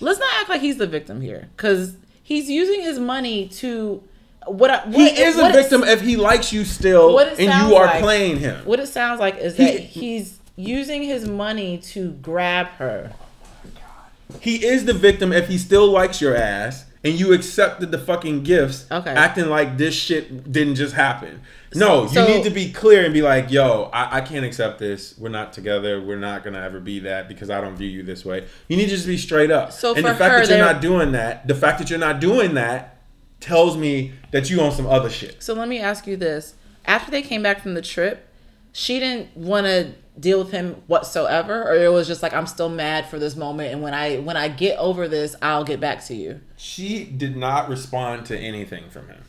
Let's not act like he's the victim here, because he's using his money to what. I, what He is a what it- victim if he likes you still, and you are like- playing him. What it sounds like is He- that he's using his money to grab her. He is the victim if he still likes your ass and you accepted the fucking gifts, Okay. acting like this shit didn't just happen. No, So- you need to be clear and be like, yo, I, I can't accept this. We're not together. We're not gonna ever be that because I don't view you this way. You need to just be straight up. So and for the fact her, that you're not doing that, the fact that you're not doing that tells me that you on some other shit. So let me ask you this: After they came back from the trip, she didn't want to deal with him whatsoever, or it was just like I'm still mad for this moment, and when I when I get over this, I'll get back to you. She did not respond to anything from him.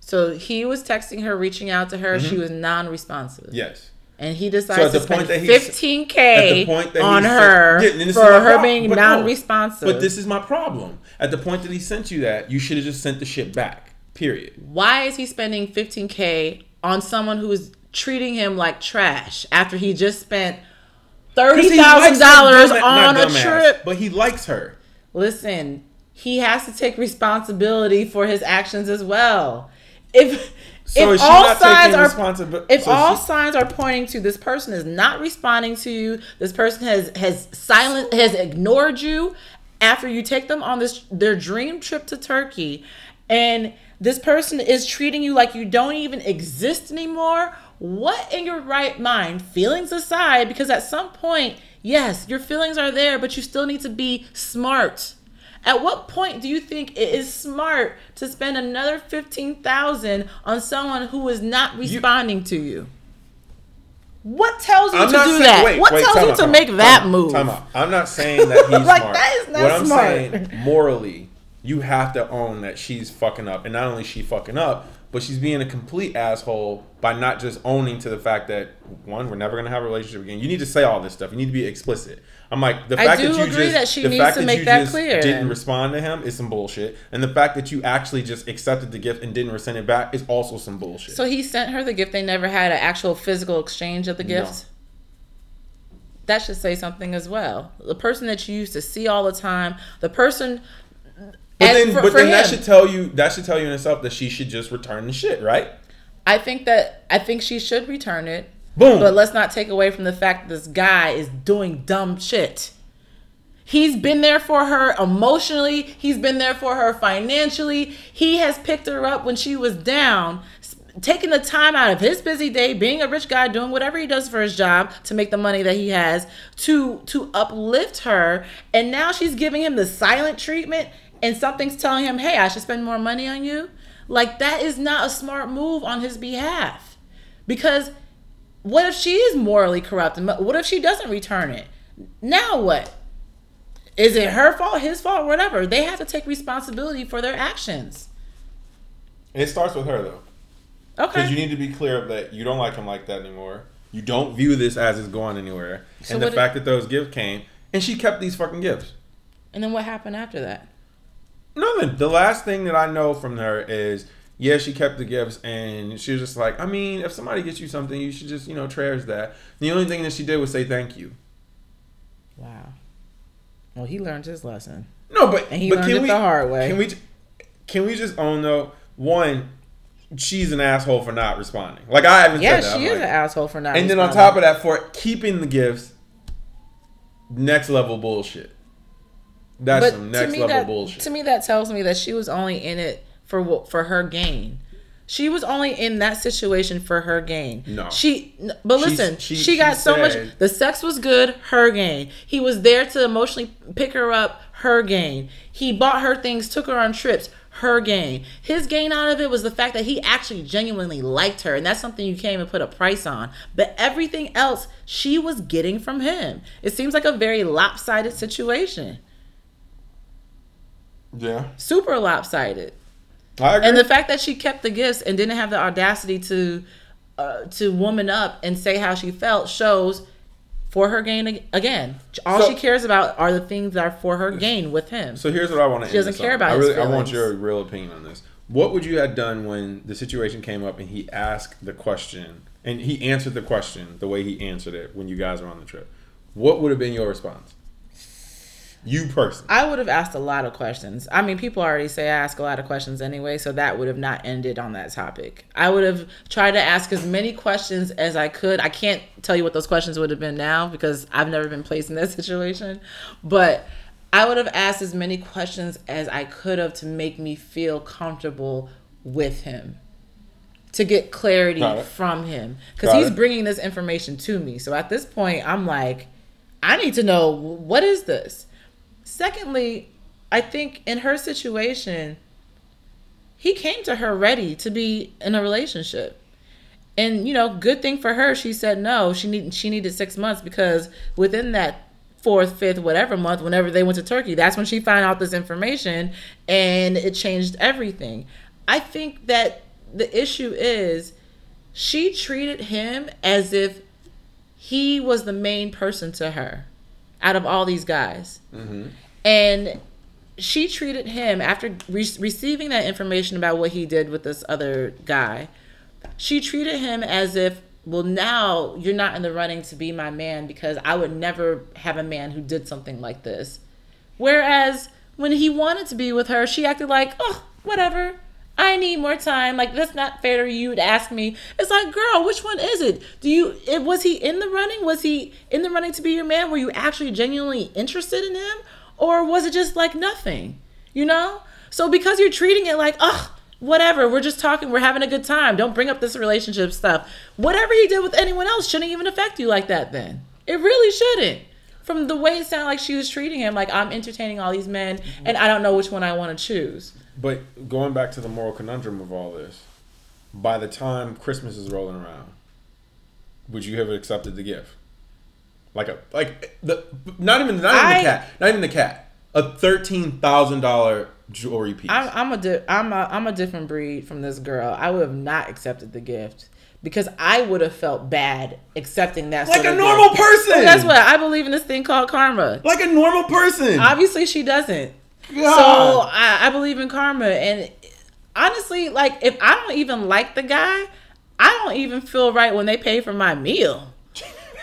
So he was texting her, reaching out to her. She was non-responsive. Yes. And he Mm-hmm. So decides at the to point spend that he- 15k the point that on sent- her Yeah, and this is for her prob- being but non-responsive. But this is my problem. At the point that he sent you that, you should have just sent the shit back. Period. why is he spending 15k on someone who is treating him like trash after he just spent thirty thousand dollars on a trip? But he likes her. Listen, he has to take responsibility for his actions as well. If So if all signs are responsibility? if so all she- signs are pointing to this person is not responding to you, this person has has silent has ignored you after you take them on this their dream trip to Turkey, and this person is treating you like you don't even exist anymore. What in your right mind, feelings aside, because at some point, yes, your feelings are there, but you still need to be smart. At what point do you think it is smart to spend another fifteen thousand on someone who is not responding to you? What tells you I'm to do saying, that? Wait, what wait, tells you out, to make out, that move? Out. I'm not saying that he's Like, smart. that is not what I'm saying, morally, you have to own that she's fucking up, and not only she fucking up, but she's being a complete asshole by not just owning to the fact that one, we're never gonna have a relationship again. You need to say all this stuff. You need to be explicit. I'm like the fact that you just that she the fact that you just clear. didn't respond to him is some bullshit, and the fact that you actually just accepted the gift and didn't send it back is also some bullshit. So he sent her the gift. They never had an actual physical exchange of the No. gift. That should say something as well. The person that you used to see all the time, the person. But and then, for- but for then that should tell you that should tell you in itself that she should just return the shit, right? I think that I think she should return it. Boom. But let's not take away from the fact that this guy is doing dumb shit. He's been there for her emotionally. He's been there for her financially. He has picked her up when she was down, taking the time out of his busy day, being a rich guy, doing whatever he does for his job to make the money that he has to to uplift her. And now she's giving him the silent treatment, and something's telling him, "Hey, I should spend more money on you." Like that is not a smart move on his behalf, because what if she is morally corrupt? And What if she doesn't return it? Now what? Is it her fault, his fault, whatever? They have to take responsibility for their actions. It starts with her though. Okay. Because you need to be clear that you don't like him like that anymore. You don't view this as it's going anywhere. So and the fact that those gifts came, and she kept these fucking gifts. and then what happened after that? Nothing. The last thing that I know from her is, yeah, she kept the gifts, and she was just like, I mean, if somebody gets you something, you should just, you know, cherish that. The only thing that she did was say thank you. Wow. Well, he learned his lesson. No, but And he but learned can it we, the hard way. Can we, can we just own though? One, she's an asshole for not responding. Like I haven't Yeah, said that. she I'm is like- an asshole for not. And then on top of that, for keeping the gifts, next level bullshit. That's but next me, level that, bullshit. To me, that tells me that she was only in it for for her gain. She was only in that situation for her gain. No. she. But listen, she- she, she got so much. The sex was good. Her gain. He was there to emotionally pick her up. Her gain. He bought her things, took her on trips. Her gain. His gain out of it was the fact that he actually genuinely liked her, and that's something you can't even put a price on. But everything else she was getting from him. It seems like a very lopsided situation. Yeah, Super lopsided. I agree. And the fact that she kept the gifts and didn't have the audacity to uh, to woman up and say how she felt shows for her gain again. All So- she cares about are the things that are for her gain with him. So here's what I want to. She doesn't care about I his really, I want your real opinion on this. What would you have done when the situation came up and he asked the question and he answered the question the way he answered it when you guys were on the trip? What would have been your response? You personally. I would have asked a lot of questions. I mean, people already say I ask a lot of questions anyway, so that would have not ended on that topic. I would have tried to ask as many questions as I could. I can't tell you what those questions would have been now because I've never been placed in that situation, but I would have asked as many questions as I could have to make me feel comfortable with him. To get clarity from him because he's it. bringing this information to me. So at this point, I'm like, I need to know what is this. Secondly, I think in her situation, he came to her ready to be in a relationship. And you know, good thing for her, she said no. She need she needed six months because within that fourth, fifth, whatever month, whenever they went to Turkey, that's when she found out this information and it changed everything. I think that the issue is she treated him as if he was the main person to her out of all these guys. Mm-hmm. And she treated him after re- receiving that information about what he did with this other guy. She treated him as if, well, now you're not in the running to be my man because I would never have a man who did something like this. Whereas when he wanted to be with her, she acted like, oh, whatever. I need more time. Like that's not fair to you to ask me. It's like, girl, which one is it? Do you? It, was he in the running? Was he in the running to be your man? Were you actually genuinely interested in him, or was it just like nothing? You know. So because you're treating it like, oh, whatever, we're just talking, we're having a good time. Don't bring up this relationship stuff. Whatever he did with anyone else shouldn't even affect you like that. Then it really shouldn't. From the way it sounded like she was treating him, like I'm entertaining all these men, and I don't know which one I want to choose. But going back to the moral conundrum of all this, by the time Christmas is rolling around, would you have accepted the gift? Like a like the not even not even I- the cat, not even the cat, a thirteen thousand dollar jewelry piece. I'm, I'm a di- I'm a I'm a different breed from this girl. I would have not accepted the gift because I would have felt bad accepting that. like a normal gift. person. Well, guess what? I believe in this thing called karma. Like a normal person. Obviously, she doesn't. So I, I believe in karma, and honestly, like if I don't even like the guy, I don't even feel right when they pay for my meal.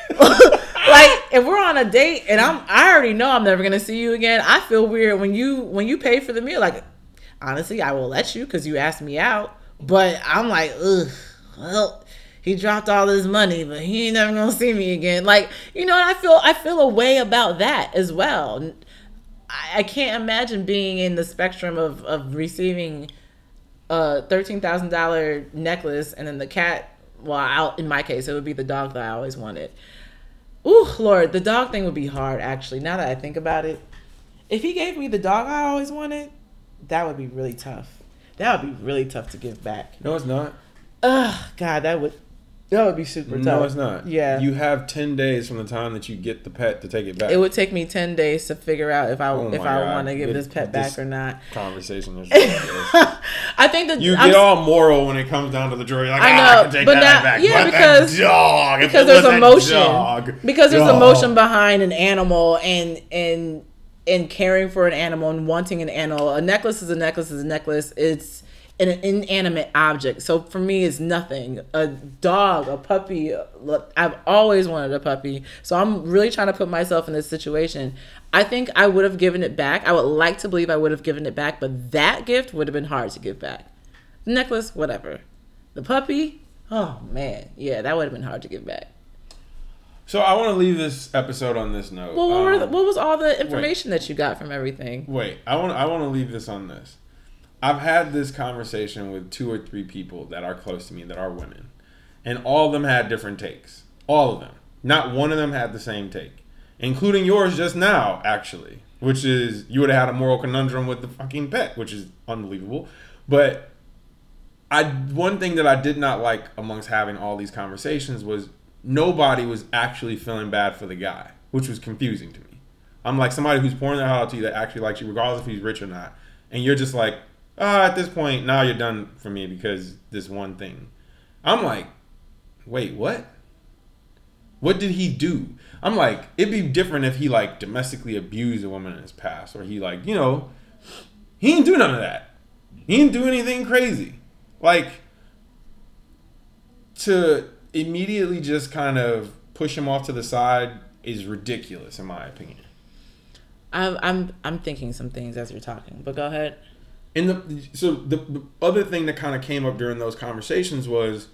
like if we're on a date and I'm I already know I'm never gonna see you again. I feel weird when you when you pay for the meal. Like honestly, I will let you because you asked me out. But I'm like, ugh, well, he dropped all his money, but he ain't never gonna see me again. Like, you know, I feel I feel a way about that as well. I, I can't imagine being in the spectrum of, of receiving a thirteen thousand dollar necklace and then the cat well out in my case it would be the dog that I always wanted. Ooh, Lord, the dog thing would be hard actually, now that I think about it. If he gave me the dog I always wanted, that would be really tough. That would be really tough to give back. no, it's not. Ugh, God, that would that would be super tough. No, it's not. Yeah. You have ten days from the time that you get the pet to take it back. it would take me ten days to figure out if I Oh if my I want to give It- this pet this- back or not. conversation is ridiculous. I think that You I'm get all moral when it comes down to the jury. Like, I ah, know, I can take but that now- back. yeah, But because- that dog, because there's a emotion dog, because there's dog. emotion behind an animal and and and caring for an animal and wanting an animal a necklace is a necklace is a necklace it's an inanimate object. So for me it's nothing. A dog a puppy look, i've always wanted a puppy. So i'm really trying to put myself in this situation. I think i would have given it back. I would like to believe i would have given it back but that gift would have been hard to give back. The necklace whatever. The puppy oh man. Yeah that would have been hard to give back. So I want to leave this episode on this note. Well, what, were the, Um, what was all the information that you got from everything? Wait, I want I want to leave this on this. I've had this conversation with two or three people that are close to me that are women, and all of them had different takes. All of them. Not one of them had the same take, including yours just now, actually, which is you would have had a moral conundrum with the fucking pet, which is unbelievable. But I one thing that I did not like amongst having all these conversations was nobody was actually feeling bad for the guy, which was confusing to me. I'm like somebody who's pouring their heart out to you that actually likes you, regardless if he's rich or not, and you're just like, ah, at this point, now you're done for me because this one thing. I'm like, wait, what? What did he do? I'm like, it'd be different if he like domestically abused a woman in his past, or he like, you know, he didn't do none of that. He didn't do anything crazy. Like to immediately just kind of push him off to the side is ridiculous in my opinion. I'm I'm I'm thinking some things as you're talking, but go ahead. And the so the, the other thing that kind of came up during those conversations was,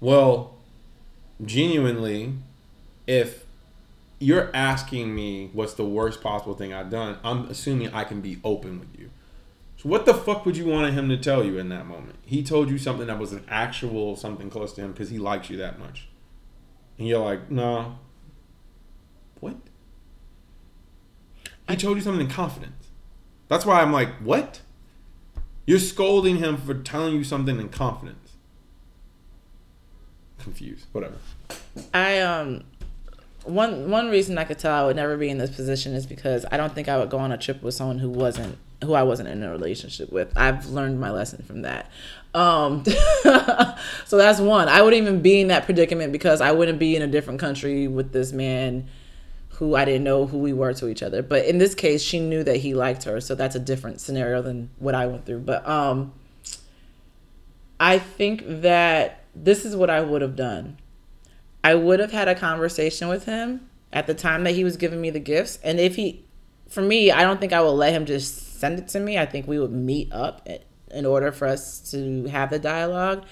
well, genuinely, if you're asking me what's the worst possible thing I've done, I'm assuming I can be open with you. So what the fuck would you want him to tell you in that moment? He told you something that was an actual something close to him because he likes you that much, and you're like, no. What? He told you something in confidence. That's why I'm like, what? You're scolding him for telling you something in confidence. Confused. Whatever. I um one one reason I could tell I would never be in this position is because I don't think I would go on a trip with someone who wasn't who I wasn't in a relationship with. I've learned my lesson from that. Um so that's one. I wouldn't even be in that predicament because I wouldn't be in a different country with this man who I didn't know who we were to each other. But in this case, she knew that he liked her, so that's a different scenario than what I went through. But um I think that this is what I would have done. I would have had a conversation with him at the time that he was giving me the gifts. And if he, for me, I don't think I would let him just send it to me. I think we would meet up in order for us to have the dialogue.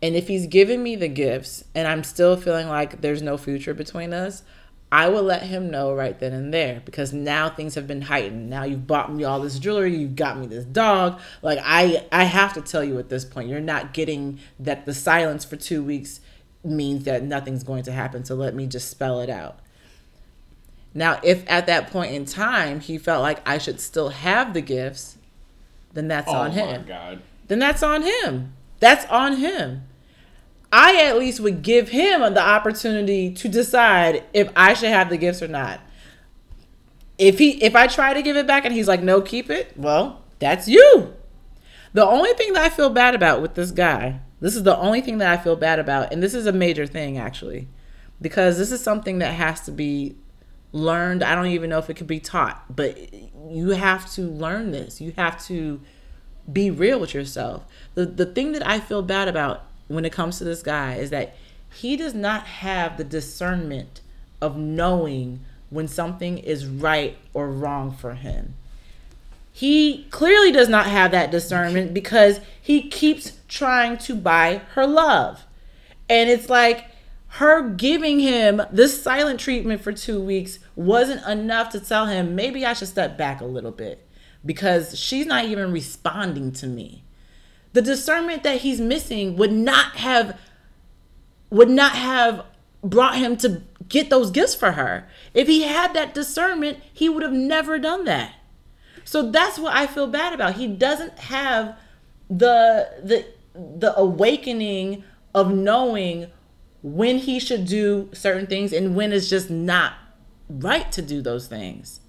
And if he's giving me the gifts and I'm still feeling like there's no future between us, I will let him know right then and there because now things have been heightened. Now you've bought me all this jewelry, you've got me this dog. Like I I have to tell you at this point, you're not getting that the silence for 2 weeks means that nothing's going to happen. So let me just spell it out. Now, if at that point in time he felt like I should still have the gifts, then that's oh on oh him. my god. Then that's on him. That's on him. I at least would give him the opportunity to decide if I should have the gifts or not. If he if I try to give it back and he's like, "No, keep it." Well, that's you. The only thing that I feel bad about with this guy, this is the only thing that I feel bad about, and this is a major thing actually, because this is something that has to be learned. I don't even know if it could be taught, but you have to learn this. You have to be real with yourself. The the thing that I feel bad about when it comes to this guy is that he does not have the discernment of knowing when something is right or wrong for him. He clearly does not have that discernment because he keeps trying to buy her love. And it's like her giving him this silent treatment for two weeks wasn't enough to tell him maybe I should step back a little bit because she's not even responding to me. The discernment that he's missing would not have would not have brought him to get those gifts for her. If he had that discernment, he would have never done that. So that's what I feel bad about. He doesn't have the the the awakening of knowing when he should do certain things and when it's just not right to do those things.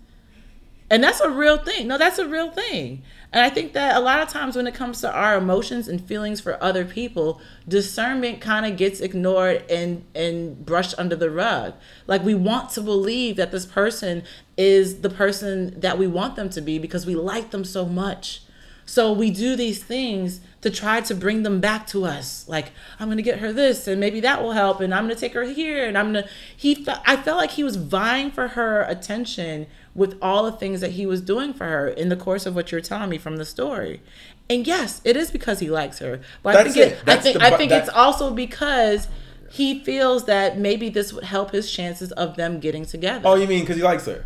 And that's a real thing. No, that's a real thing. And I think that a lot of times when it comes to our emotions and feelings for other people, discernment kind of gets ignored and and brushed under the rug. Like we want to believe that this person is the person that we want them to be because we like them so much. So we do these things to try to bring them back to us. Like I'm gonna get her this, and maybe that will help, and I'm gonna take her here, and I'm gonna. He, fe- I felt like he was vying for her attention with all the things that he was doing for her in the course of what you're telling me from the story. And yes, it is because he likes her, but I think it, it. I think the I think it's also because he feels that maybe this would help his chances of them getting together. Oh, you mean because he likes her?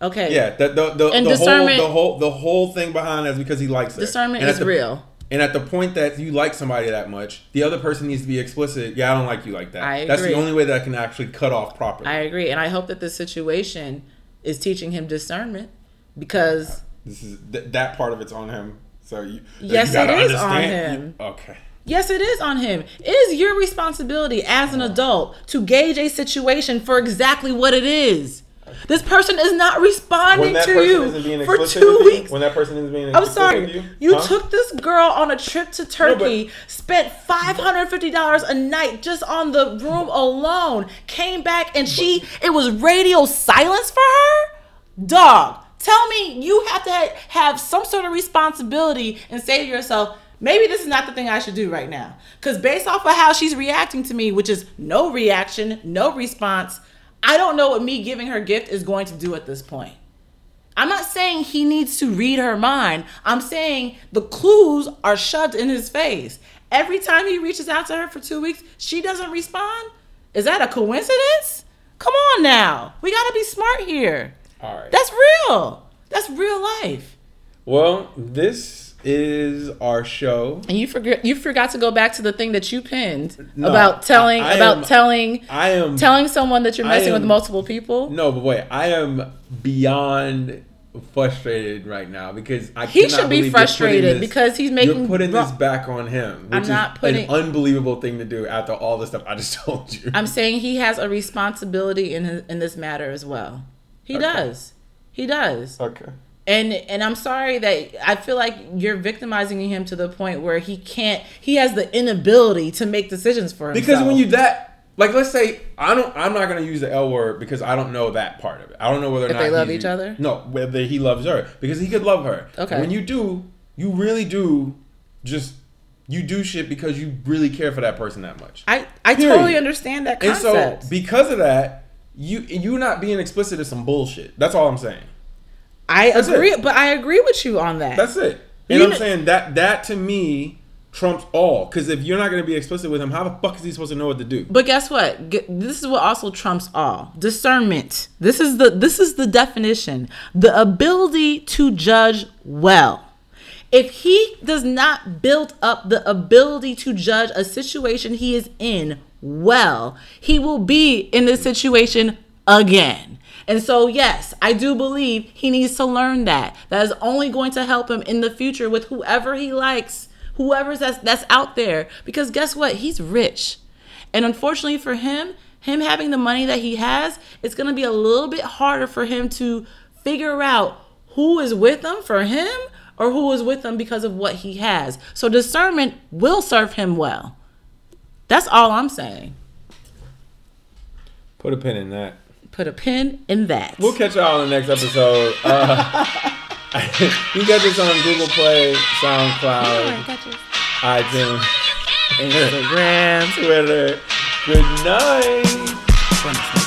okay. Yeah, the the the, And the whole the whole the whole thing behind that is because he likes her. Discernment And is the- real. And at the point that you like somebody that much, the other person needs to be explicit. Yeah, I don't like you like that. I That's the only way that I can actually cut off properly. I agree, and I hope that this situation is teaching him discernment because this is th- that part of it's on him. So you, Yes, you it is on him. you- okay. Yes, it is on him. It is your responsibility as an adult to gauge a situation for exactly what it is. This person is not responding to you for two you, weeks. when that person isn't being I'm sorry. you, You huh? took this girl on a trip to Turkey, but- spent five hundred fifty dollars a night just on the room alone. Came back and she it was radio silence for her. Dog, tell me you have to ha- have some sort of responsibility and say to yourself, maybe this is not the thing I should do right now. Because based off of how she's reacting to me, which is no reaction, no response, I don't know what me giving her gift is going to do at this point. I'm not saying he needs to read her mind. I'm saying the clues are shoved in his face. Every time he reaches out to her for two weeks, she doesn't respond. Is that a coincidence? Come on now. We got to be smart here. All right. That's real. That's real life. well, this is our show. And you forgot you forgot to go back to the thing that you pinned No, about telling I- I about am- telling I am telling someone that you're I messing with multiple people. No, but wait, I am beyond frustrated right now because I He cannot should be believe you're frustrated this- because he's you're making putting this back on him, which I'm is not putting- an unbelievable thing to do after all the stuff I just told you. I'm saying he has a responsibility in his, in this matter as well. He Okay. does. He does. okay. And and I'm sorry that I feel like you're victimizing him to the point where he can't he has the inability to make decisions for himself. Because when you that like let's say I don't I'm not gonna use the L word because I don't know that part of it. I don't know whether or If not they love each other? No, whether he loves her. Because he could love her. Okay. When you do, you really do just you do shit because you really care for that person that much. I I Period. totally understand that concept. And so because of that, you you not being explicit is some bullshit. That's all I'm saying. I That's it. agree, but I agree with you on that. That's it. You know what I'm saying that that to me trumps all. Because if you're not going to be explicit with him, how the fuck is he supposed to know what to do? But guess what? G- This is what also trumps all. Discernment. This is the this is the definition. The ability to judge well. If he does not build up the ability to judge a situation he is in well, he will be in this situation again. And so, yes, I do believe he needs to learn that. That is only going to help him in the future with whoever he likes, whoever's that's, that's out there. Because guess what? He's rich. And unfortunately for him, him having the money that he has, it's going to be a little bit harder for him to figure out who is with him for him or who is with him because of what he has. So discernment will serve him well. That's all I'm saying. Put a pin in that. Put a pin in that. We'll catch y'all in the next episode. Uh, you got this on Google Play, SoundCloud, iTunes, Instagram. Twitter. Good night.